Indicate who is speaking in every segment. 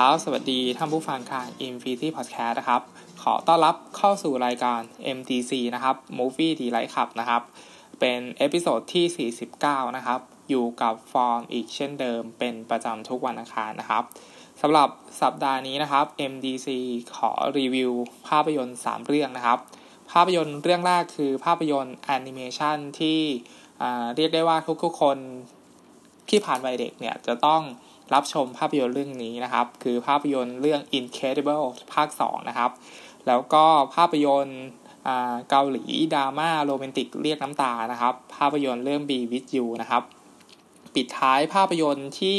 Speaker 1: ครับ สวัสดีท่านผู้ฟังค่ะ Infinity Podcast นะครับ ขอต้อนรับเข้าสู่รายการ MDC นะครับ Movie Delight Club นะครับ เป็น episode ที่ 49 นะครับ อยู่กับฟอร์มอีกเช่นเดิม เป็นประจำทุกวันอังคารนะครับสำหรับสัปดาห์นี้นะครับ MDC ขอรีวิวภาพยนตร์ 3 เรื่องนะครับ ภาพยนตร์เรื่องแรกคือภาพยนตร์แอนิเมชันที่เรียกได้ว่าทุกๆคนที่ผ่านวัยเด็กเนี่ยจะต้อง รับชมภาพยนตร์เรื่องนี้นะครับ คือภาพยนตร์เรื่อง Incredible ภาค 2 นะครับ แล้วก็ภาพยนตร์เกาหลีดราม่าโรแมนติกเรียกน้ำตานะครับ ภาพยนตร์เรื่อง Be With You นะครับ ปิดท้ายภาพยนตร์ที่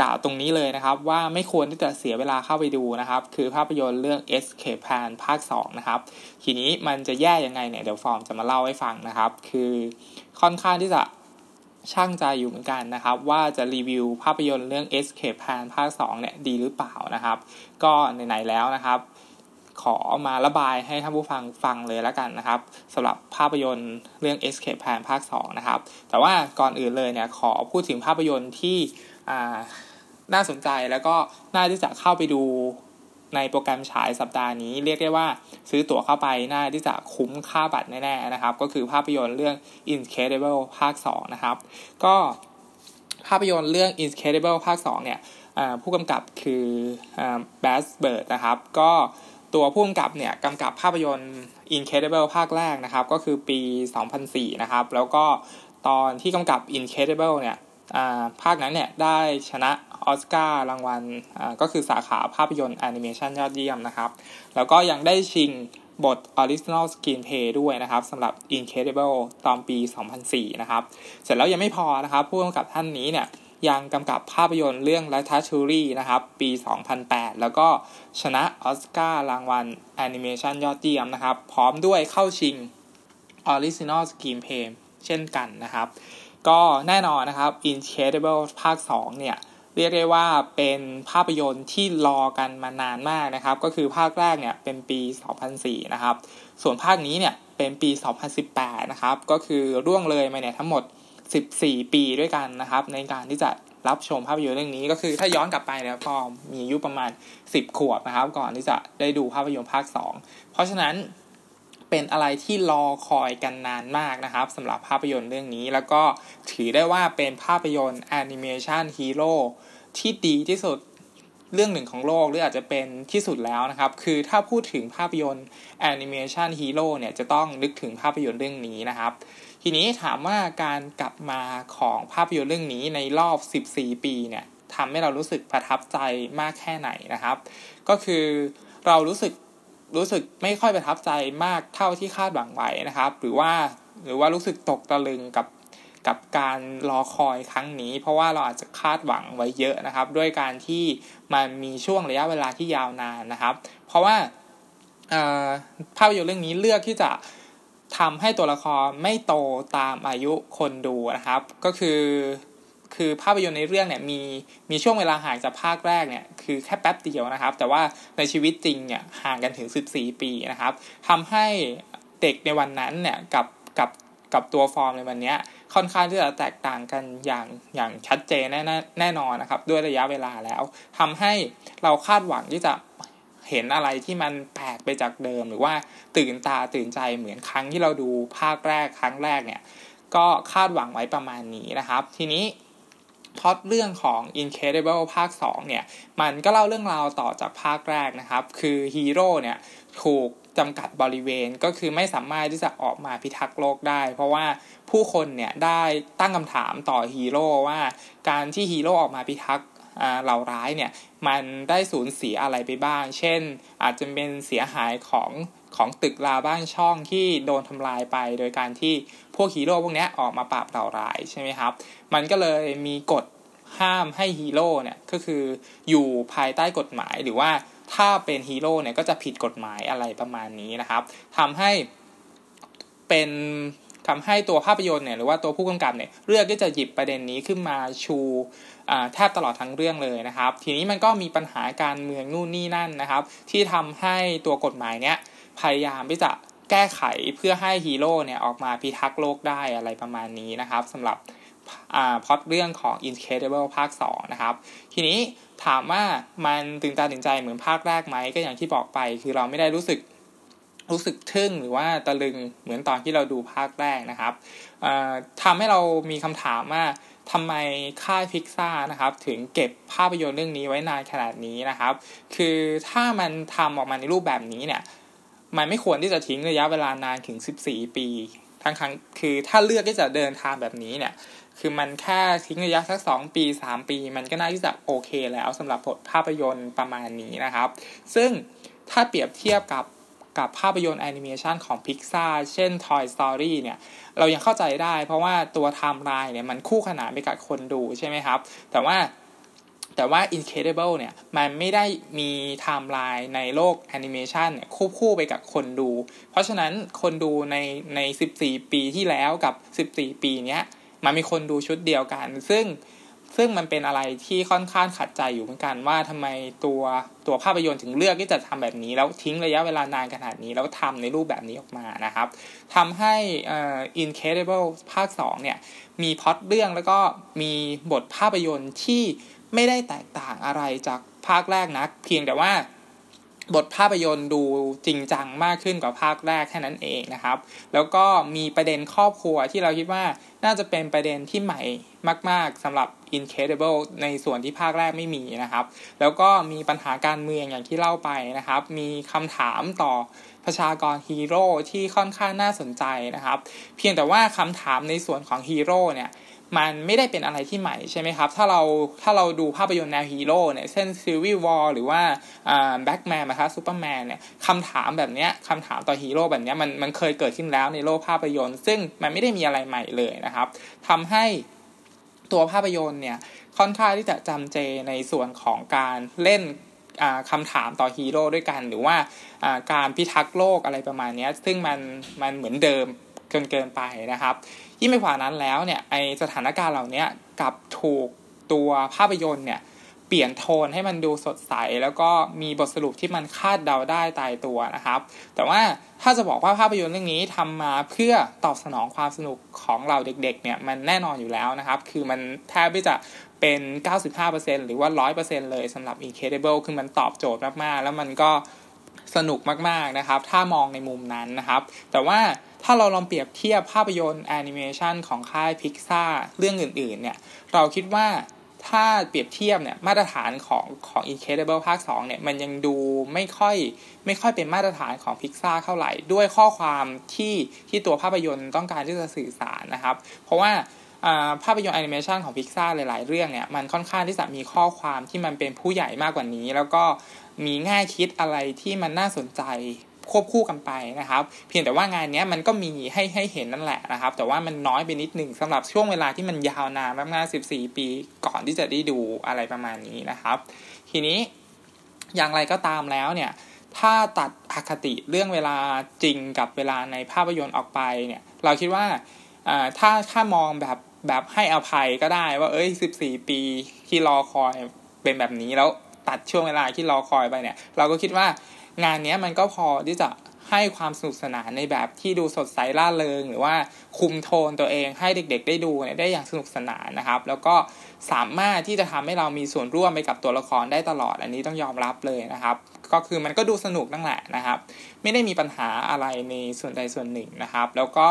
Speaker 1: กล่าวตรงนี้เลยนะครับ ว่าไม่ควรที่จะเสียเวลาเข้าไปดูนะครับ คือภาพยนตร์เรื่อง Escape Plan ภาค 2 นะครับ ทีนี้มันจะแย่ยังไงเนี่ย เดี๋ยวฟอร์มจะมาเล่าให้ฟังนะครับ คือค่อนข้างที่จะ ช่างใจอยู่เหมือนกันนะครับ ว่าจะรีวิวภาพยนตร์เรื่อง Escape Plan ภาค2เนี่ยดีหรือเปล่านะครับ ก็ไหนๆแล้วนะครับ ขอมาระบายให้ท่านผู้ฟังฟังเลยแล้วกันนะครับสำหรับภาพยนตร์เรื่อง Escape Plan ภาค2นะครับ แต่ว่าก่อนอื่นเลยเนี่ยขอพูดถึงภาพยนตร์ที่น่าสนใจแล้วก็น่าที่จะเข้าไปดู ในโปรแกรมฉายสัปดาห์นี้ เรียกได้ว่าซื้อตั๋วเข้าไปน่าที่จะคุ้มค่าบัตรแน่ๆนะครับ ก็คือภาพยนตร์เรื่อง Incredible ภาค 2 นะครับ ก็ภาพยนตร์เรื่อง Incredible ภาค 2 เนี่ยผู้กำกับคือแบสเบิร์ดนะครับ ก็ตัวผู้กำกับเนี่ยกำกับภาพยนตร์ Incredible ภาคแรกนะครับ ก็คือปี 2004 นะครับ แล้วก็ตอนที่กำกับ Incredible เนี่ย ภาคนั้นเนี่ยได้ชนะออสการ์รางวัลก็คือสาขาภาพยนตร์แอนิเมชันยอดเยี่ยมนะครับ แล้วก็ยังได้ชิงบท Original Screenplay ด้วยนะครับสำหรับ Incredible ตอนปี 2004 นะครับ เสร็จแล้วยังไม่พอนะครับ ผู้กำกับท่านนี้เนี่ยยังกำกับภาพยนตร์เรื่อง l a t a t u r y นะครับ ปี 2008 แล้วก็ชนะออสการ์รางวัลแอนิเมชันยอดเยี่ยมนะครับ พร้อมด้วยเข้าชิง Original Screenplay เช่นกันนะครับ ก็แน่นอนนะครับ Incredible ภาค 2 เนี่ย เรียกได้ว่าเป็นภาพยนตร์ที่รอกันมานานมากนะครับ ก็คือภาคแรกเนี่ยเป็นปี 2004 นะครับ ส่วนภาคนี้เนี่ยเป็นปี 2018 นะครับ ก็คือร่วงเลยมาเนี่ยทั้งหมด 14 ปีด้วยกันนะครับ ในการที่จะรับชมภาพยนตร์เรื่องนี้ก็คือถ้าย้อนกลับไปเนี่ยก็มีอายุประมาณ 10 ขวบนะครับ ก่อนที่จะได้ดูภาพยนตร์ภาค 2 เพราะฉะนั้น เป็นอะไรที่รอคอยกันนานมากนะครับสำหรับภาพยนตร์เรื่องนี้ แล้วก็ถือได้ว่าเป็นภาพยนตร์แอนิเมชันฮีโร่ที่ดีที่สุดเรื่องหนึ่งของโลกหรืออาจจะเป็นที่สุดแล้วนะครับ คือถ้าพูดถึงภาพยนตร์แอนิเมชันฮีโร่เนี่ยจะต้องนึกถึงภาพยนตร์เรื่องนี้นะครับ ทีนี้ถามว่าการกลับมาของภาพยนตร์เรื่องนี้ในรอบ 14 ปีเนี่ยทำให้เรารู้สึกประทับใจมากแค่ไหนนะครับ ก็คือเรารู้สึก รู้สึกไม่ค่อยประทับใจมากเท่าที่คาดหวังไว้นะครับ หรือว่าหรือว่ารู้สึกตกตะลึงกับกับการรอคอยครั้งนี้ เพราะว่าเราอาจจะคาดหวังไว้เยอะนะครับ ด้วยการที่มันมีช่วงระยะเวลาที่ยาวนานนะครับ เพราะว่าภาพยนตร์เรื่องนี้เลือกที่จะทำให้ตัวละครไม่โตตามอายุคนดูนะครับ ก็คือ คือภาพยนตร์ในเรื่องเนี่ยมีมีช่วงเวลาห่างจากภาคแรกเนี่ยคือแค่แป๊บเดียวนะครับ แต่ว่าในชีวิตจริงเนี่ยห่างกันถึง 14 ปีนะครับทำให้เด็กในวันนั้นเนี่ยกับกับกับตัวฟอร์มในวันนี้ค่อนข้างที่จะแตกต่างกันอย่างอย่างชัดเจนแน่แน่นอนนะครับ ด้วยระยะเวลาแล้วทำให้เราคาดหวังที่จะเห็นอะไรที่มันแปลกไปจากเดิม หรือว่าตื่นตาตื่นใจเหมือนครั้งที่เราดูภาคแรกครั้งแรกเนี่ยก็คาดหวังไว้ประมาณนี้นะครับ ทีนี้ พล็อตเรื่องของ Incredible ภาค 2 เนี่ย มันก็เล่าเรื่องราวต่อจากภาคแรกนะครับ คือฮีโร่เนี่ย ถูกจำกัดบริเวณก็คือไม่สามารถที่จะออกมาพิทักษ์โลกได้ เพราะว่าผู้คนเนี่ย ได้ตั้งคำถามต่อฮีโร่ว่า การที่ฮีโร่ออกมาพิทักษ์เหล่าร้ายเนี่ย มันได้สูญเสียอะไรไปบ้าง เช่น อาจจะเป็นเสียหายของ ของตึกราบ้านช่องที่โดนทำลายไป โดยการที่พวกฮีโร่พวกนี้ออกมาปราบเหล่าร้ายใช่ไหมครับ มันก็เลยมีกฎห้ามให้ฮีโร่เนี่ยก็คืออยู่ภายใต้กฎหมายหรือว่าถ้าเป็นฮีโร่เนี่ยก็จะผิดกฎหมายอะไรประมาณนี้นะครับทำให้เป็นทำให้ตัวภาพยนตร์เนี่ยหรือว่าตัวผู้กำกับเนี่ยเลือกที่จะหยิบประเด็นนี้ขึ้นมาชูแทบตลอดทั้งเรื่องเลยนะครับ ทีนี้มันก็มีปัญหาการเมืองนู่นนี่นั่นนะครับ ที่ทำให้ตัวกฎหมายเนี้ย พยายามที่จะแก้ไขเพื่อให้ฮีโร่เนี่ยออกมาพิทักษ์โลกได้อะไรประมาณนี้นะครับสำหรับพอดเรื่องของ Incredible ภาค 2 นะครับ ทีนี้ถามว่ามันตื่นตาตื่นใจเหมือนภาคแรกไหมก็อย่างที่บอกไป คือเราไม่ได้รู้สึกรู้สึกทึ่งหรือว่าตะลึงเหมือนตอนที่เราดูภาคแรกนะครับทำให้เรามีคำถามว่าทำไมค่ายพิกซ่านะครับ ถึงเก็บภาพยนตร์เรื่องนี้ไว้นานขนาดนี้นะครับ คือถ้ามันทำออกมาในรูปแบบนี้เนี่ย มันไม่ควรที่จะทิ้งระยะเวลานานถึง 14 ปีทั้งครั้งคือถ้าเลือกที่จะเดินทางแบบนี้เนี่ย คือมันแค่ทิ้งระยะสักสองปีสามปี มันก็น่าที่จะโอเคแล้วสำหรับบทภาพยนตร์ประมาณนี้นะครับ ซึ่งถ้าเปรียบเทียบกับกับภาพยนตร์แอนิเมชันของ Pixar เช่น Toy Story เนี่ย เรายังเข้าใจได้ เพราะว่าตัวไทม์ไลน์เนี่ยมันคู่ขนานไปกับคนดูใช่ไหมครับ แต่ว่า แต่ว่า Incredible เนี่ยมันไม่ได้มีไทม์ไลน์ในโลกแอนิเมชันเนี่ยคู่คู่ไปกับคนดู เพราะฉะนั้นคนดูในใน 14 ปีที่แล้วกับ 14 ปีเนี้ยมันมีคนดูชุดเดียวกัน ซึ่งซึ่งมันเป็นอะไรที่ค่อนข้างขัดใจอยู่เหมือนกันว่าทำไมตัวตัวภาพยนตร์ถึงเลือกที่จะทำแบบนี้ แล้วทิ้งระยะเวลานานขนาดนี้ แล้วทำในรูปแบบนี้ออกมานะครับทำให้ uh, Incredible ภาค 2 เนี่ย มีพล็อตเรื่องแล้วก็มีบทภาพยนตร์ที่ ไม่ได้แตกต่างอะไรจากภาคแรกนัก เพียงแต่ว่าบทภาพยนตร์ดูจริงจังมากขึ้นกว่าภาคแรกแค่นั้นเองนะครับ แล้วก็มีประเด็นครอบครัวที่เราคิดว่าน่าจะเป็นประเด็นที่ใหม่มาก ๆสำหรับ Incredible ในส่วนที่ภาคแรกไม่มีนะครับ แล้วก็มีปัญหาการเมืองอย่างที่เล่าไปนะครับ มีคำถามต่อประชากรฮีโร่ที่ค่อนข้างน่าสนใจนะครับ เพียงแต่ว่าคำถามในส่วนของฮีโร่เนี่ย มันไม่ได้เป็นอะไรที่ใหม่ใช่ไหมครับ ถ้าเราถ้าเราดูภาพยนตร์แนวฮีโร่เนี่ยเช่น Civil War หรือว่าแบ็กแมนนะครับซูเปอร์แมนเนี่ยคำถามแบบเนี้ยคำถามต่อฮีโร่แบบเนี้ยมันมันเคยเกิดขึ้นแล้วในโลกภาพยนตร์ ซึ่งมันไม่ได้มีอะไรใหม่เลยนะครับทำให้ตัวภาพยนตร์เนี่ยค่อนข้างที่จะจำเจในส่วนของการเล่นคำถามต่อฮีโร่ด้วยกัน หรือว่าการพิทักษ์โลกอะไรประมาณนี้ซึ่งมันมันเหมือนเดิมเกินเกินไปนะครับ ยิ่งไปกว่านั้นแล้วเนี่ยไอสถานการณ์เหล่านี้กับถูกตัวภาพยนตร์เนี่ยเปลี่ยนโทนให้มันดูสดใส แล้วก็มีบทสรุปที่มันคาดเดาได้ตายตัวนะครับ แต่ว่าถ้าจะบอกว่าภาพยนตร์เรื่องนี้ทำมาเพื่อตอบสนองความสนุกของเราเด็กๆเนี่ยมันแน่นอนอยู่แล้วนะครับ คือมันแทบไม่จะเป็น 95%หรือว่า 100%เลยสำหรับ Incredible คือมันตอบโจทย์มากๆ แล้วมันก็ สนุกมากๆนะครับ ถ้ามองในมุมนั้นนะครับ แต่ว่าถ้าเราลองเปรียบเทียบภาพยนตร์แอนิเมชันของค่ายพิกซ่าเรื่องอื่นๆ เนี่ย เราคิดว่าถ้าเปรียบเทียบเนี่ยมาตรฐานของของ Incredible ภาค2เนี่ยมันยังดูไม่ค่อยไม่ค่อยเป็นมาตรฐานของพิกซ่าเท่าไหร่ ด้วยข้อความที่ที่ตัวภาพยนตร์ต้องการที่จะสื่อสารนะครับ เพราะว่าภาพยนตร์แอนิเมชันของพิกซ่าหลาย ๆ เรื่องเนี่ยมันค่อนข้างที่จะมีข้อความที่มันเป็นผู้ใหญ่มากกว่านี้ แล้วก็ มีแง่คิดอะไรที่มันน่าสนใจควบคู่กันไปนะครับ เพียงแต่ว่างานนี้มันก็มีให้ให้เห็นนั่นแหละนะครับ แต่ว่ามันน้อยไปนิดหนึ่งสำหรับช่วงเวลาที่มันยาวนานมากๆ14 ปีก่อนที่จะได้ดูอะไรประมาณนี้นะครับ ทีนี้อย่างไรก็ตามแล้วเนี่ย ถ้าตัดอคติเรื่องเวลาจริงกับเวลาในภาพยนตร์ออกไปเนี่ย เราคิดว่าถ้าถ้ามองแบบแบบให้อภัยก็ได้ว่า เอ้ย 14 ปีที่รอคอยเป็นแบบนี้แล้ว ตัดช่วงเวลาที่รอคอยไปเนี่ย เราก็คิดว่างานนี้มันก็พอที่จะให้ความสนุกสนานในแบบที่ดูสดใสล่าเริง หรือว่าคุมโทนตัวเองให้เด็ก ๆ ได้ดูเนี่ยได้อย่างสนุกสนานนะครับ แล้วก็สามารถที่จะทำให้เรามีส่วนร่วมไปกับตัวละครได้ตลอด อันนี้ต้องยอมรับเลยนะครับ ก็คือมันก็ดูสนุกนั่นแหละนะครับ ไม่ได้มีปัญหาอะไรในส่วนใดส่วนหนึ่งนะครับ แล้วก็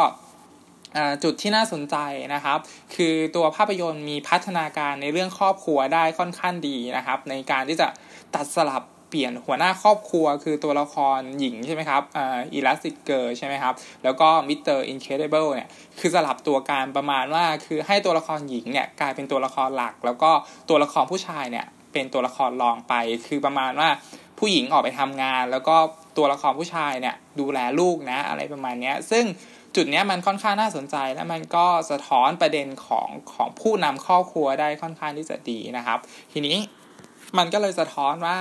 Speaker 1: จุดที่น่าสนใจนะครับ คือตัวภาพยนตร์มีพัฒนาการในเรื่องครอบครัวได้ค่อนข้างดีนะครับ ในการที่จะตัดสลับเปลี่ยนหัวหน้าครอบครัว คือตัวละครหญิงใช่ไหมครับ Elastigirl ใช่ไหมครับ แล้วก็ Mr. Incredible เนี่ยคือสลับตัวกันประมาณว่าคือให้ตัวละครหญิงเนี่ยกลายเป็นตัวละครหลัก แล้วก็ตัวละครผู้ชายเนี่ยเป็นตัวละครรองไป คือประมาณว่าผู้หญิงออกไปทำงาน แล้วก็ตัวละครผู้ชายเนี่ยดูแลลูกนะอะไรประมาณนี้ซึ่ง จุดนี้มันค่อนข้างน่าสนใจ และมันก็สะท้อนประเด็นของของผู้นำครอบครัวได้ค่อนข้างที่จะดีนะครับ ทีนี้มันก็เลยสะท้อนว่า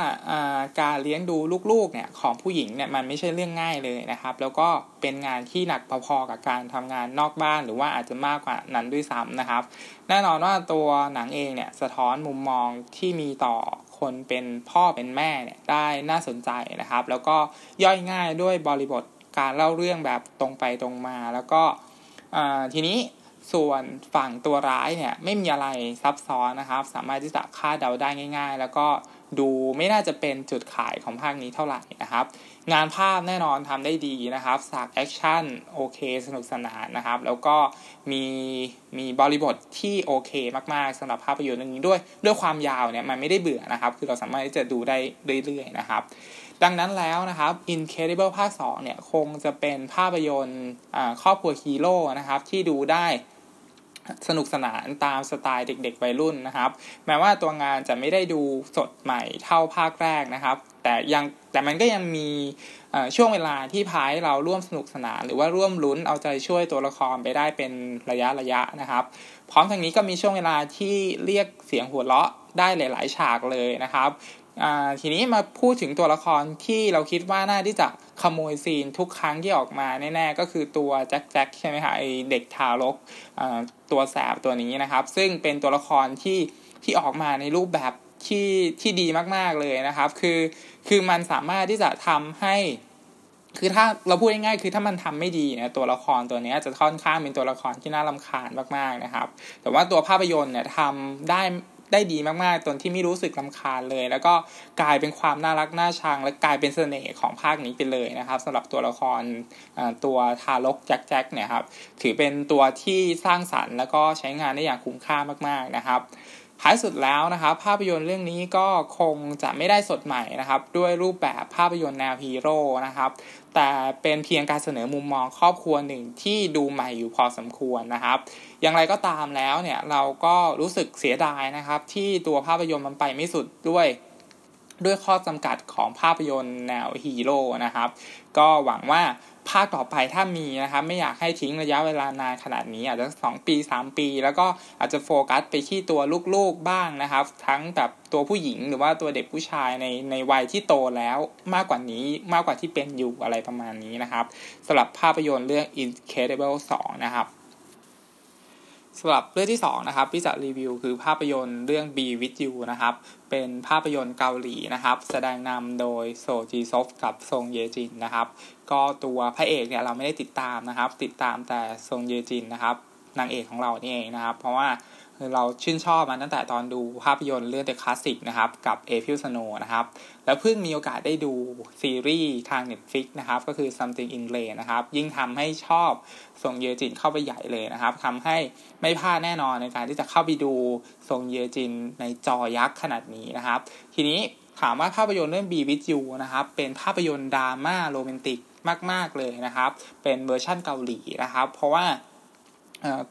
Speaker 1: การเลี้ยงดูลูกๆเนี่ยของผู้หญิงเนี่ยมันไม่ใช่เรื่องง่ายเลยนะครับ แล้วก็เป็นงานที่หนักพอๆกับการทำงานนอกบ้านหรือว่าอาจจะมากกว่านั้นด้วยซ้ำนะครับ แน่นอนว่าตัวหนังเองเนี่ยสะท้อนมุมมองที่มีต่อคนเป็นพ่อเป็นแม่เนี่ยได้น่าสนใจนะครับ แล้วก็ย่อยง่ายด้วยบริบท การเล่าเรื่องแบบตรงไปตรงมา แล้วก็ทีนี้ส่วนฝั่งตัวร้ายเนี่ยไม่มีอะไรซับซ้อนนะครับ สามารถที่จะคาดเดาได้ง่าย ๆ แล้วก็ดูไม่น่าจะเป็นจุดขายของภาคนี้เท่าไหร่นะครับ งานภาพแน่นอนทำได้ดีนะครับสากแอคชั่นโอเคสนุกสนานนะครับ แล้วก็มีมีบริบทที่โอเคมากๆสำหรับภาพยนตร์เรื่องนี้ด้วย ด้วยความยาวเนี่ยมันไม่ได้เบื่อนะครับ คือเราสามารถที่จะดูได้เรื่อยๆนะครับ ดังนั้นแล้วนะครับ Incredible ภาค 2 เนี่ย คงจะเป็นภาพยนตร์ครอบครัวฮีโร่นะครับ ที่ดูได้สนุกสนานตามสไตล์เด็กๆวัยรุ่นนะครับ แม้ว่าตัวงานจะไม่ได้ดูสดใหม่เท่าภาคแรกนะครับ แต่ยังแต่มันก็ยังมีช่วงเวลาที่พายเราร่วมสนุกสนาน หรือว่าร่วมลุ้นเอาใจช่วยตัวละครไปได้เป็นระยะระยะนะครับ พร้อมทั้งนี้ก็มีช่วงเวลาที่เรียกเสียงหัวเราะได้หลาย ๆ ฉากเลยนะครับ ทีนี้มาพูดถึงตัวละครที่เราคิดว่าน่าที่จะขโมยซีนทุกครั้งที่ออกมาแน่ๆก็คือตัวแจ็คแจ็คใช่ไหมคะไอเด็กทารกตัวแสบตัวนี้นะครับ ซึ่งเป็นตัวละครที่ที่ออกมาในรูปแบบที่ที่ดีมากๆเลยนะครับ คือคือมันสามารถที่จะทำให้ คือถ้าเราพูดง่ายๆคือถ้ามันทำไม่ดีเนี่ยตัวละครตัวนี้จะค่อนข้างเป็นตัวละครที่น่าลำคาญมากๆนะครับ แต่ว่าตัวภาพยนตร์เนี่ยทำได้ ได้ดีมากๆ ตนที่ไม่รู้สึกลำคาญเลย แล้วก็กลายเป็นความน่ารักน่าชัง และกลายเป็นเสน่ห์ของภาคนี้ไปเลยนะครับสำหรับตัวละครตัวทารกแจ็คแจ็คเนี่ยครับถือเป็นตัวที่สร้างสรรค์แล้วก็ใช้งานได้อย่างคุ้มค่ามากๆนะครับ ท้ายสุดแล้วนะครับภาพยนตร์เรื่องนี้ก็คงจะไม่ได้สดใหม่นะครับ ด้วยรูปแบบภาพยนตร์แนวฮีโร่นะครับ แต่เป็นเพียงการเสนอมุมมองครอบครัวหนึ่งที่ดูใหม่อยู่พอสมควรนะครับ อย่างไรก็ตามแล้วเนี่ยเราก็รู้สึกเสียดายนะครับ ที่ตัวภาพยนตร์มันไปไม่สุดด้วยด้วยข้อจำกัดของภาพยนตร์แนวฮีโร่นะครับ ก็หวังว่า ภาคต่อไปถ้ามีนะครับไม่อยากให้ทิ้งระยะเวลานานขนาดนี้อาจจะสองปีสามปี แล้วก็อาจจะโฟกัสไปที่ตัวลูกๆบ้างนะครับ ทั้งแบบตัวผู้หญิงหรือว่าตัวเด็กผู้ชายในในวัยที่โตแล้วมากกว่านี้มากกว่าที่เป็นอยู่อะไรประมาณนี้นะครับสำหรับภาพยนตร์เรื่อง Incredible 2 นะครับสำหรับเรื่องที่2นะครับที่จะรีวิวคือภาพยนตร์เรื่อง Be With You นะครับ เป็นภาพยนตร์เกาหลีนะครับ แสดงนำโดยโซจีซอฟกับซงเยจินนะครับ ก็ตัวพระเอกเนี่ยเราไม่ได้ติดตามนะครับ ติดตามแต่ซงเยจินนะครับ นางเอกของเรานี่เองนะครับ เพราะว่าเราชื่นชอบมันตั้งแต่ตอนดูภาพยนตร์เรื่อง The Classic นะครับ กับ a p r i l Snow นะครับ แล้วเพิ่งมีโอกาสได้ดูซีรีส์ทาง Netflix นะครับ ก็คือ Something in Rain นะครับ ยิ่งทำให้ชอบส่งเยจินเข้าไปใหญ่เลยนะครับทำให้ไม่พลาดแน่นอนในการที่จะเข้าไปดูส่งเยจินในจอยักษ์ขนาดนี้นะครับ ทีนี้ถามว่าภาพยนตร์เรื่อง Be With You นะครับ เป็นภาพยนตร์ดราม่าโรแมนติก มาก ๆเลยนะครับ เป็นเวอร์ชั่นเกาหลีนะครับ เพราะว่า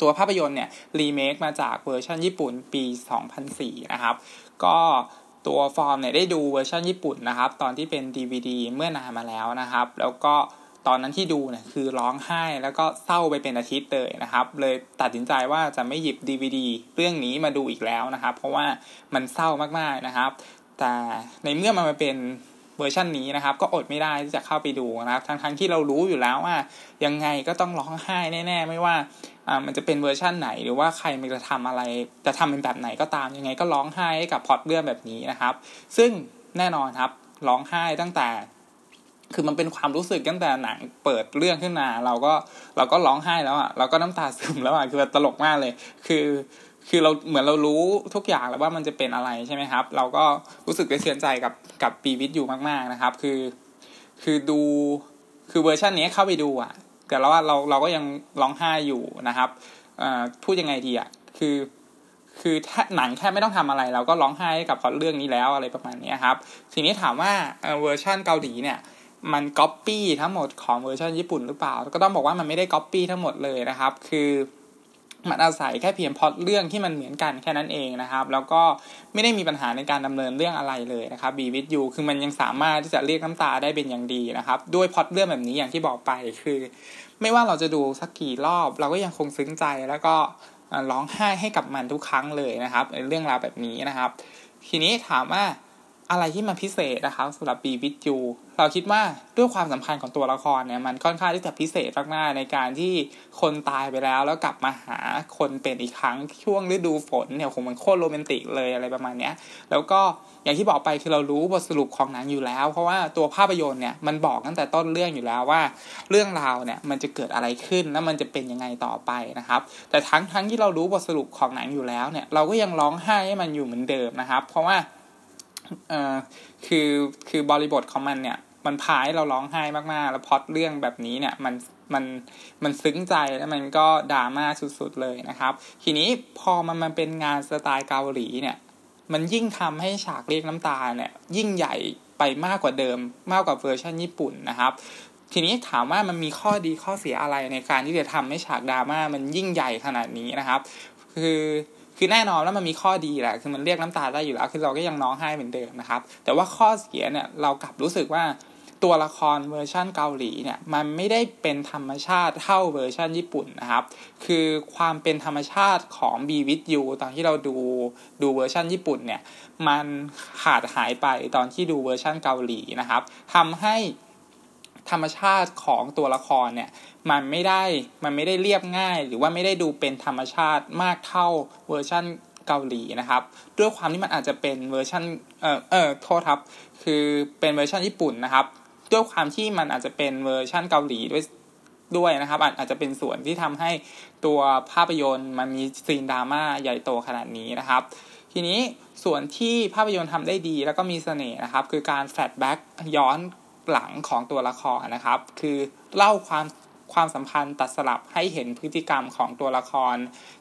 Speaker 1: ตัวภาพยนตร์เนี่ยรีเมคมาจากเวอร์ชันญี่ปุ่นปี 2004 นะครับ ก็ตัวฟอร์มเนี่ยได้ดูเวอร์ชันญี่ปุ่นนะครับ ตอนที่เป็น DVD เมื่อนานมาแล้วนะครับ แล้วก็ตอนนั้นที่ดูเนี่ยคือร้องไห้แล้วก็เศร้าไปเป็นอาทิตย์เลยนะครับ เลยตัดสินใจว่าจะไม่หยิบ DVD เรื่องนี้มาดูอีกแล้วนะครับ เพราะว่ามันเศร้ามากๆนะครับ แต่ในเมื่อมันมาเป็น วอร์ชันนี้นะครับ ก็อดไม่ได้ที่จะเข้าไปดูนะครับทั้งๆทที่เรารู้อยู่แล้วว่า ยังไงก็ต้องร้องไห้แน่ ๆ ไม่ว่าอ่ามันจะเป็นเวอร์ชั่นไหน หรือว่าใครมันจะทำอะไร จะทำเป็นแบบไหนก็ตามยังไงก็ร้องไห้กับพอดเรื่องแบบนี้นะครับ ซึ่งแน่นอนครับร้องไห้ตั้งแต่คือมันเป็นความรู้สึกตั้งแต่หนังเปิดเรื่องขึ้นมา เราก็เราก็ร้องไห้แล้วอะเราก็น้ำตาซึมแล้วอะคือตลกมากเลย คือ คือเราเหมือนเรารู้ทุกอย่างแล้วว่ามันจะเป็นอะไรใช่ไหมครับ เราก็รู้สึกได้เสียใจกับกับปีวิทย์อยู่มาก ๆนะครับ คือ คือดูคือเวอร์ชันนี้เข้าไปดูอะแต่เราว่าเราเราก็ยังร้องไห้อยู่นะครับพูดยังไงดีอะคือคือถ้าหนังแค่ไม่ต้องทำอะไร เราก็ร้องไห้กับเรื่องนี้แล้วอะไรประมาณนี้ครับทีนี้ถามว่าเวอร์ชันเกาหลีเนี่ยมันก๊อปปี้ทั้งหมดของเวอร์ชันญี่ปุ่นหรือเปล่า ก็ต้องบอกว่ามันไม่ได้ก๊อปปี้ทั้งหมดเลยนะครับ คือ มันอาศัยแค่เพียงพล็อตเรื่องที่มันเหมือนกันแค่นั้นเองนะครับ แล้วก็ไม่ได้มีปัญหาในการดำเนินเรื่องอะไรเลยนะครับ Be With You คือมันยังสามารถที่จะเรียกน้ำตาได้เป็นอย่างดีนะครับ ด้วยพล็อตเรื่องแบบนี้อย่างที่บอกไปคือ ไม่ว่าเราจะดูสักกี่รอบ เราก็ยังคงซึ้งใจแล้วก็ร้องไห้ให้กับมันทุกครั้งเลยนะครับในเรื่องราวแบบนี้นะครับ ทีนี้ถามว่า อะไรที่มันพิเศษนะครับสำหรับ Be With You เราคิดว่าด้วยความสัมพันธ์ของตัวละครเนี่ยมันค่อนข้างที่จะพิเศษมากๆในการที่คนตายไปแล้ว แล้วกลับมาหาคนเป็นอีกครั้งช่วงฤดูฝนเนี่ยคงมันโคตรโรแมนติกเลยอะไรประมาณเนี้ยแล้วก็อย่างที่บอกไปคือเรารู้บทสรุปของหนังอยู่แล้ว เพราะว่าตัวภาพยนตร์เนี่ยมันบอกตั้งแต่ต้นเรื่องอยู่แล้วว่า เรื่องราวเนี่ยมันจะเกิดอะไรขึ้นแล้วมันจะเป็นยังไงต่อไปนะครับ แต่ทั้งทั้งที่เรารู้บทสรุปของหนังอยู่แล้วเนี่ยเราก็ยังร้องไห้ให้มันอยู่เหมือนเดิมนะครับ เพราะว่า เอ่อคือคือบริบทของมันเนี่ย มันพายเราร้องไห้มากๆ แล้วพอดเรื่องแบบนี้เนี่ยมันมันมันซึ้งใจแล้วมันก็ดราม่าสุดๆเลยนะครับ ทีนี้พอมันมันเป็นงานสไตล์เกาหลีเนี่ย มันยิ่งทำให้ฉากเรียกน้ำตาเนี่ย ยิ่งใหญ่ไปมากกว่าเดิม มากกว่าเวอร์ชันญี่ปุ่นนะครับ ทีนี้ถามว่ามันมีข้อดีข้อเสียอะไรในการที่จะทำให้ฉากดราม่ามันยิ่งใหญ่ขนาดนี้นะครับ คือ คือแน่นอนแล้วมันมีข้อดีแหละคือมันเรียกน้ำตาได้อยู่แล้วคือเราก็ยังร้องไห้เหมือนเดิมนะครับ แต่ว่าข้อเสียเนี่ยเรากลับรู้สึกว่าตัวละครเวอร์ชั่นเกาหลีเนี่ยมันไม่ได้เป็นธรรมชาติเท่าเวอร์ชั่นญี่ปุ่นนะครับ คือความเป็นธรรมชาติของ Be With You ตอนที่เราดูดูเวอร์ชันญี่ปุ่นเนี่ยมันขาดหายไปตอนที่ดูเวอร์ชั่นเกาหลีนะครับทำให้ ธรรมชาติของตัวละครเนี่ยมันไม่ได้มันไม่ได้เรียบง่าย หรือว่าไม่ได้ดูเป็นธรรมชาติมากเท่าเวอร์ชันเกาหลีนะครับ ด้วยความที่มันอาจจะเป็นเวอร์ชันเออเออโทษครับ คือเป็นเวอร์ชันญี่ปุ่นนะครับ ด้วยความที่มันอาจจะเป็นเวอร์ชันเกาหลีด้วยด้วยนะครับอาจจะเป็นส่วนที่ทำให้ตัวภาพยนตร์มันมีซีนดราม่าใหญ่โตขนาดนี้นะครับ ทีนี้ส่วนที่ภาพยนตร์ทำได้ดีแล้วก็มีเสน่ห์นะครับ คือการ flashback ย้อน หลังของตัวละครนะครับ คือเล่าความความสัมพันธ์ตัดสลับให้เห็นพฤติกรรมของตัวละคร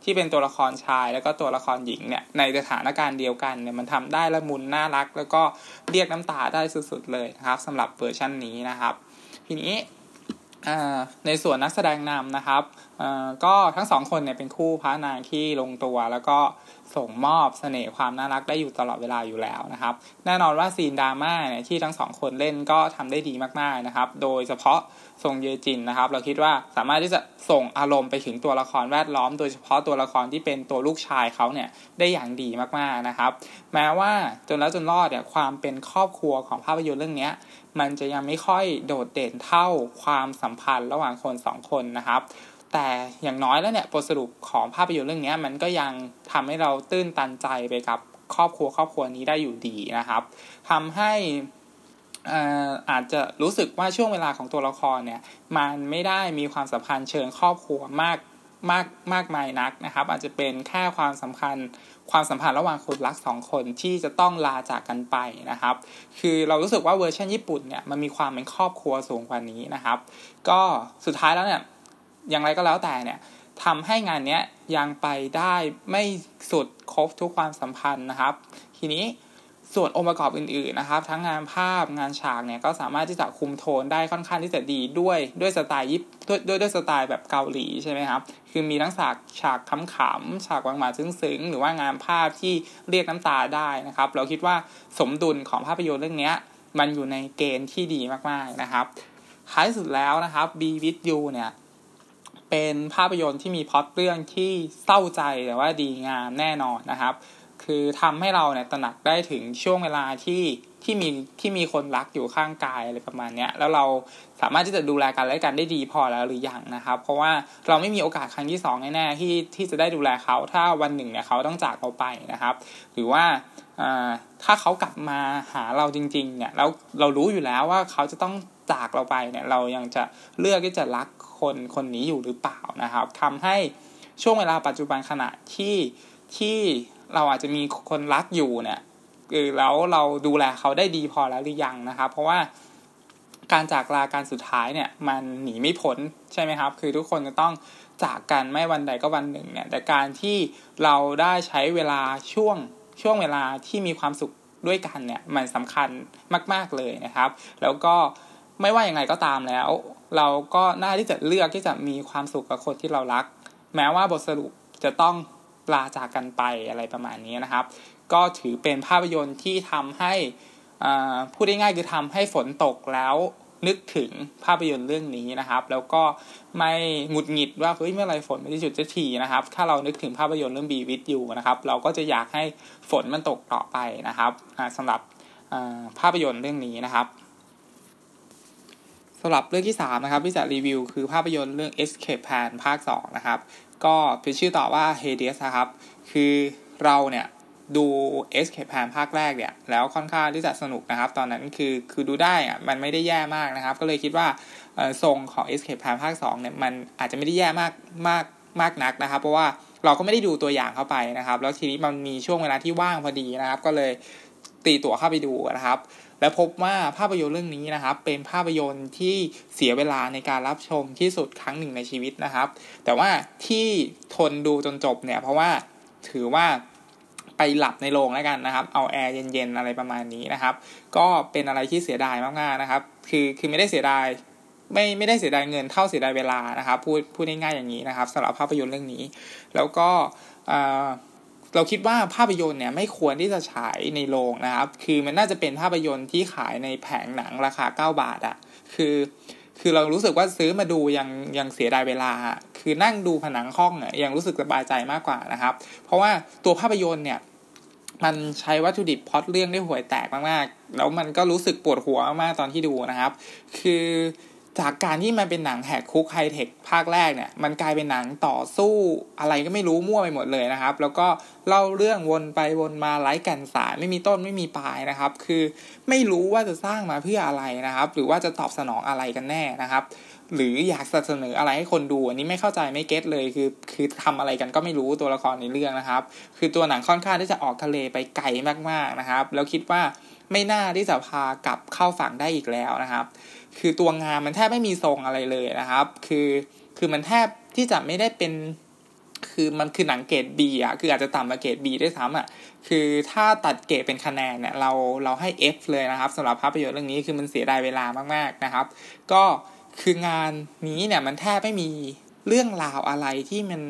Speaker 1: ที่เป็นตัวละครชายแล้วก็ตัวละครหญิงเนี่ยในสถานการณ์เดียวกันเนี่ยมันทำได้ละมุนน่ารัก แล้วก็เรียกน้ำตาได้สุดๆเลยนะครับสำหรับเวอร์ชันนี้นะครับ ทีนี้ในส่วนนักแสดงนำนะครับ ก็ทั้งสองคนเนี่ยเป็นคู่พระนางที่ลงตัว แล้วก็ส่งมอบเสน่ห์ความน่ารักได้อยู่ตลอดเวลาอยู่แล้วนะครับ แน่นอนว่าซีนดราม่าเนี่ยที่ทั้งสองคนเล่นก็ทำได้ดีมากๆนะครับ โดยเฉพาะทรงเยจินนะครับ เราคิดว่าสามารถที่จะส่งอารมณ์ไปถึงตัวละครแวดล้อม โดยเฉพาะตัวละครที่เป็นตัวลูกชายเขาเนี่ยได้อย่างดีมากๆนะครับ แม้ว่าจนแล้วจนรอดเนี่ยความเป็นครอบครัวของภาพยนตร์เรื่องนี้มันจะยังไม่ค่อยโดดเด่นเท่าความสัมพันธ์ระหว่างคนสองคนนะครับ แต่อย่างน้อยแล้วเนี่ยบทสรุปของภาพยนตร์เรื่องนี้มันก็ยังทำให้เราตื้นตันใจไปกับครอบครัวครอบครัวนี้ได้อยู่ดีนะครับทำให้อาจจะรู้สึกว่าช่วงเวลาของตัวละครเนี่ย มันไม่ได้มีความสัมพันธ์เชิงครอบครัวมากมากมากมายนักนะครับ อาจจะเป็นแค่ความสำคัญความสัมพันธ์ระหว่างคนรักสองคนที่จะต้องลาจากกันไปนะครับ คือเรารู้สึกว่าเวอร์ชันญี่ปุ่นเนี่ยมันมีความเป็นครอบครัวสูงกว่านี้นะครับ ก็สุดท้ายแล้วเนี่ย อย่างไรก็แล้วแต่เนี่ยทำให้งานเนี้ยยังไปได้ไม่สุดครบทุกความสัมพันธ์นะครับ ทีนี้ส่วนองค์ประกอบอื่นๆนะครับ ทั้งงานภาพงานฉากเนี่ยก็สามารถที่จะคุมโทนได้ค่อนข้างที่จะดีด้วยด้วยสไตล์ยิปด้วยด้วยด้วยสไตล์แบบเกาหลีใช่ไหมครับคือมีทั้งฉากฉากขำๆฉากหวางหมาซึ้งๆ หรือว่างานภาพที่เรียกน้ำตาได้นะครับ เราคิดว่าสมดุลของภาพยนตร์เรื่องนี้มันอยู่ในเกณฑ์ที่ดีมากๆนะครับท้ายสุดแล้วนะครับ B With You เนี่ย เป็นภาพยนตร์ที่มีพล็อตเรื่องที่เศร้าใจแต่ว่าดีงามแน่นอนนะครับ คือทำให้เราเนี่ยตระหนักได้ถึงช่วงเวลาที่ที่มีที่มีคนรักอยู่ข้างกายอะไรประมาณนี้แล้วเราสามารถที่จะดูแลกันและกันได้ดีพอแล้วหรือยังนะครับ เพราะว่าเราไม่มีโอกาสครั้งที่สองแน่ๆที่ที่จะได้ดูแลเขาถ้าวันหนึ่งเนี่ยเขาต้องจากเราไปนะครับ หรือว่าถ้าเขากลับมาหาเราจริงๆเนี่ยแล้วเรารู้อยู่แล้วว่าเขาจะต้องจากเราไปเนี่ยเรายังจะเลือกที่จะรัก คนคนนี้อยู่หรือเปล่านะครับทำให้ช่วงเวลาปัจจุบันขณะที่ที่เราอาจจะมีคนรักอยู่เนี่ยคือแล้วเราดูแลเขาได้ดีพอแล้วหรือยังนะครับ เพราะว่าการจากลาการสุดท้ายเนี่ยมันหนีไม่พ้นใช่ไหมครับ คือทุกคนจะต้องจากกันไม่วันใดก็วันหนึ่งเนี่ย แต่การที่เราได้ใช้เวลาช่วงช่วงเวลาที่มีความสุขด้วยกันเนี่ยมันสำคัญมาก ๆเลยนะครับ แล้วก็ ไม่ว่าอย่างไรก็ตามแล้ว เราก็น่าที่จะเลือกที่จะมีความสุขกับคนที่เรารัก แม้ว่าบทสรุปจะต้องลาจากกันไปอะไรประมาณนี้นะครับ ก็ถือเป็นภาพยนตร์ที่ทำให้พูดได้ง่ายคือทำให้ฝนตกแล้วนึกถึงภาพยนตร์เรื่องนี้นะครับ แล้วก็ไม่หงุดหงิดว่าเฮ้ยเมื่อไรฝนม่ได้หยุดจะทีนะครับ ถ้าเรานึกถึงภาพยนตร์เรื่องบีวิทอยู่นะครับ เราก็จะอยากให้ฝนมันตกต่อไปนะครับสำหรับภาพยนตร์เรื่องนี้นะครับ สำหรับเรื่องที่ 3 นะครับที่จะรีวิวคือภาพยนตร์เรื่อง Escape Plan ภาค 2 นะครับ ก็เป็นชื่อต่อว่า Hades นะครับ คือเราเนี่ยดู Escape Plan ภาคแรกเนี่ยแล้วค่อนข้างที่จะสนุกนะครับ ตอนนั้นคือคือดูได้อะมันไม่ได้แย่มากนะครับ ก็เลยคิดว่าทรงของ Escape Plan ภาค2เนี่ยมันอาจจะไม่ได้แย่มากมากมากนักนะครับ เพราะว่าเราก็ไม่ได้ดูตัวอย่างเข้าไปนะครับ แล้วทีนี้มันมีช่วงเวลาที่ว่างพอดีนะครับ ก็เลยตีตั๋วเข้าไปดูนะครับ และพบว่าภาพยนตร์เรื่องนี้นะครับ เป็นภาพยนตร์ที่เสียเวลาในการรับชมที่สุดครั้งหนึ่งในชีวิตนะครับ แต่ว่าที่ทนดูจนจบเนี่ย เพราะว่าถือว่าไปหลับในโรงแล้วกันนะครับ เอาแอร์เย็นๆอะไรประมาณนี้นะครับ ก็เป็นอะไรที่เสียดายมากๆนะครับ คือคือไม่ได้เสียดายไม่ไม่ได้เสียดายเงินเท่าเสียดายเวลานะครับ พูดพูดง่ายๆอย่างนี้นะครับสำหรับภาพยนตร์เรื่องนี้ แล้วก็ เราคิดว่าภาพยนตร์เนี่ยไม่ควรที่จะฉายในโรงนะครับ คือมันน่าจะเป็นภาพยนตร์ที่ขายในแผงหนังราคา 9 บาทอะ่ะ คือ คือเรารู้สึกว่าซื้อมาดูยังยังเสียดายเวลา คือนั่งดูผนังห้องอะยังรู้สึกสบายใจมากกว่านะครับ เพราะว่าตัวภาพยนตร์เนี่ยมันใช้วัตถุดิบพอดเรื่องได้ห่วยแตกมากๆ แล้วมันก็รู้สึกปวดหัวมากๆตอนที่ดูนะครับ คือ จากการที่มันเป็นหนังแหกคุกไฮเทคภาคแรกเนี่ย มันกลายเป็นหนังต่อสู้อะไรก็ไม่รู้มั่วไปหมดเลยนะครับ แล้วก็เล่าเรื่องวนไปวนมาไร้กันสายไม่มีต้นไม่มีปลายนะครับ คือไม่รู้ว่าจะสร้างมาเพื่ออะไรนะครับ หรือว่าจะตอบสนองอะไรกันแน่นะครับ หรืออยากเสนออะไรให้คนดู อันนี้ไม่เข้าใจไม่เก็ตเลยคือ คือทำอะไรกันก็ไม่รู้ตัวละครในเรื่องนะครับ คือตัวหนังค่อนข้างที่จะออกทะเลไปไกลมากๆนะครับ แล้วคิดว่าไม่น่าที่จะพากลับเข้าฝั่งได้อีกแล้วนะครับ คือตัวงานมันแทบไม่มีทรงอะไรเลยนะครับ คือคือมันแทบที่จะไม่ได้เป็นคือมันคือหนังเกรด B อะ คืออาจจะต่ำกว่าเกรด B ด้วยซ้ำอะ คือถ้าตัดเกรดเป็นคะแนนเนี่ยเราเราให้ F เลยนะครับสำหรับภาพยนตร์เรื่องนี้คือมันเสียดายเวลามากๆนะครับ ก็คืองานนี้เนี่ยมันแทบไม่มีเรื่องราวอะไรที่มัน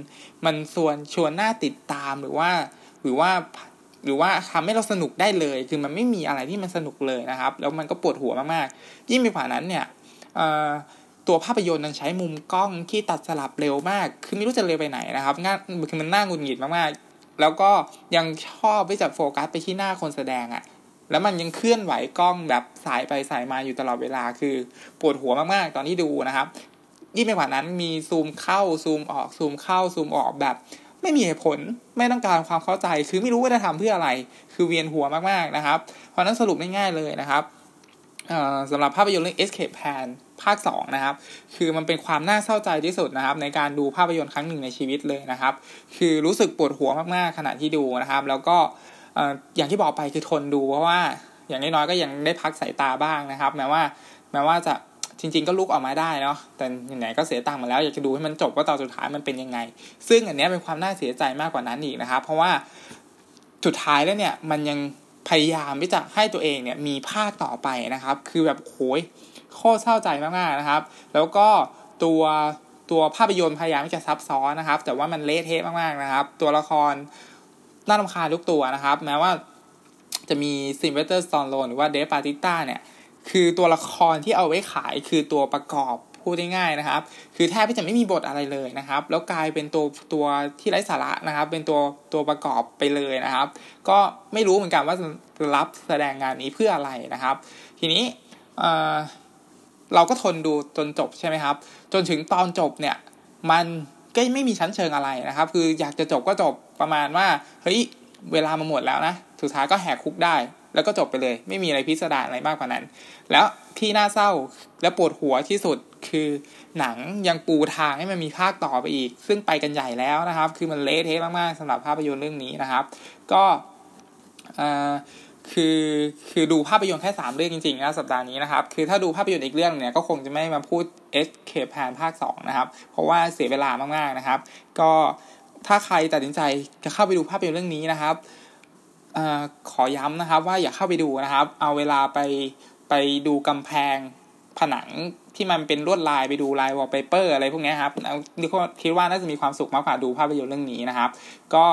Speaker 1: มันส่วนชวนน่าติดตามหรือว่าหรือว่า หรือว่าทำให้เราสนุกได้เลย คือมันไม่มีอะไรที่มันสนุกเลยนะครับ แล้วมันก็ปวดหัวมากๆ ยิ่งไปกว่านั้นเนี่ยตัวภาพยนตร์มันใช้มุมกล้องที่ตัดสลับเร็วมาก คือไม่รู้จะเร็วไปไหนนะครับง่าคือมันน่าหงุดหงิดมากๆ แล้วก็ยังชอบไปจับโฟกัสไปที่หน้าคนแสดงอะ่ะ แล้วมันยังเคลื่อนไหวกล้องแบบสายไปสายมาอยู่ตลอดเวลา คือปวดหัวมากๆ ตอนที่ดูนะครับยิ่งไปกว่านั้นมีซูมเข้าซูมออกซูมเข้าซูมออกแบบ ไม่มีเหตุผลไม่ต้องการความเข้าใจ คือไม่รู้ว่าจะทำเพื่ออะไร คือเวียนหัวมากๆนะครับ เพราะนั้นสรุปง่ายๆเลยนะครับสำหรับภาพยนตร์เรื่อง Escape Plan ภาค 2 นะครับ คือมันเป็นความน่าเศร้าใจที่สุดนะครับ ในการดูภาพยนตร์ครั้งหนึ่งในชีวิตเลยนะครับ คือรู้สึกปวดหัวมากๆขณะที่ดูนะครับ แล้วก็อย่างที่บอกไปคือทนดูเพราะว่าอย่างน้อยๆก็ยังได้พักสายตาบ้างนะครับ แม้ว่าแม้ว่าจะ จริง ๆ ก็ลุกออกมาได้เนาะแต่ไหนก็เสียตังค์มาแล้วอยากจะดูให้มันจบว่าตอนสุดท้ายมันเป็นยังไง ซึ่งอันนี้เป็นความน่าเสียใจมากกว่านั้นอีกนะครับเพราะว่าสุดท้ายแล้วเนี่ยมันยังพยายามที่จะให้ตัวเองเนี่ยมีภาคต่อไปนะครับ คือแบบโอยโคตรเศร้าใจมากๆนะครับ แล้วก็ตัวตัวภาพยนตร์พยายามที่จะซับซ้อนนะครับ แต่ว่ามันเละเทะมากๆนะครับ ตัวละครน่ารำคาญทุกตัวนะครับ แม้ว่าจะมี Sylvester Stallone หรือว่า Dave Bautista เนี่ย คือตัวละครที่เอาไว้ขายคือตัวประกอบพูดง่ายๆนะครับ คือแทบจะไม่มีบทอะไรเลยนะครับ แล้วกลายเป็นตัวตัวที่ไร้สาระนะครับ เป็นตัวตัวประกอบไปเลยนะครับ ก็ไม่รู้เหมือนกันว่ารับแสดงงานนี้เพื่ออะไรนะครับ ทีนี้เราก็ทนดูจนจบใช่ไหมครับ จนถึงตอนจบเนี่ย มันก็ไม่มีชั้นเชิงอะไรนะครับ คืออยากจะจบก็จบประมาณว่า เฮ้ย เวลามาหมดแล้วนะ สุดท้ายก็แหกคุกได้ แล้วก็จบไปเลย ไม่มีอะไรพิสดารอะไรมากกว่านั้น แล้วที่น่าเศร้าและปวดหัวที่สุดคือหนังยังปูทางให้มันมีภาคต่อไปอีก ซึ่งไปกันใหญ่แล้วนะครับ คือมันเละเทะมากๆสำหรับภาพยนตร์เรื่องนี้นะครับ ก็คือคือดูภาพยนตร์แค่สามเรื่องจริงๆนะสัปดาห์นี้นะครับ คือถ้าดูภาพยนตร์อีกเรื่องเนี่ยก็คงจะไม่มาพูด Escape Plan ภาค 2 นะครับ เพราะว่าเสียเวลามากๆนะครับ ก็ถ้าใครตัดสินใจจะเข้าไปดูภาพยนตร์เรื่องนี้นะครับ ขอย้ำนะครับว่าอย่าเข้าไปดูนะครับ เอาเวลาไปไปดูกำแพงผนังที่มันเป็นลวดลายไปดูลายวอลเปเปอร์อะไรพวกนี้ครับคิดว่าน่าจะมีความสุขมากกว่าดูภาพยนตร์เรื่องนี้นะครับ ก็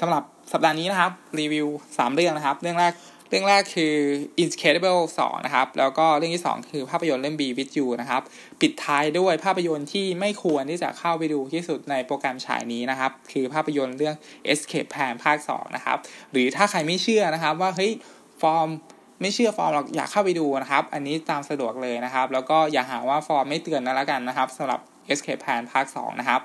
Speaker 1: สำหรับสัปดาห์นี้นะครับ รีวิว 3 เรื่องนะครับ เรื่องแรก รื่องแรกคือ Incredible 2 นะครับ แล้วก็เรื่องที่ 2 คือภาพยนตร์เรื่อง Be With You นะครับ ปิดท้ายด้วยภาพยนตร์ที่ไม่ควรที่จะเข้าไปดูที่สุดในโปรแกรมฉายนี้นะครับ คือภาพยนตร์เรื่อง Escape Plan ภาค 2 นะครับ หรือถ้าใครไม่เชื่อนะครับว่าเฮ้ยฟอร์มไม่เชื่อฟอร์มหรอกอยากเข้าไปดูนะครับ อันนี้ตามสะดวกเลยนะครับ แล้วก็อย่าหาว่าฟอร์มไม่เตือนนะละกันนะครับสำหรับ Escape Plan ภาค 2 นะครับ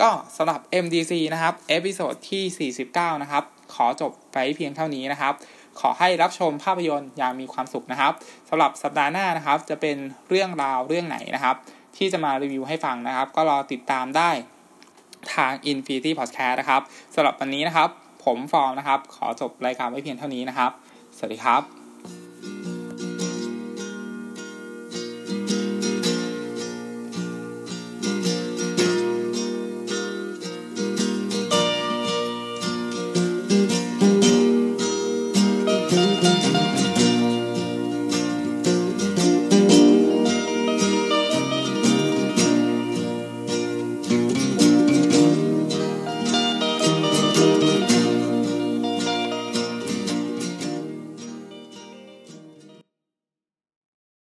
Speaker 1: ก็สำหรับ MDC นะครับ episode ที่ 49 นะครับ ขอจบไปเพียงเท่านี้นะครับ ขอให้รับชมภาพยนตร์อย่างมีความสุขนะครับสำหรับสัปดาห์หน้านะครับ จะเป็นเรื่องราวเรื่องไหนนะครับ ที่จะมารีวิวให้ฟังนะครับ ก็รอติดตามได้ทาง Infinity Podcast นะครับสำหรับวันนี้นะครับ ผมฟอร์มนะครับ ขอจบรายการไว้เพียงเท่านี้นะครับ สวัสดีครับ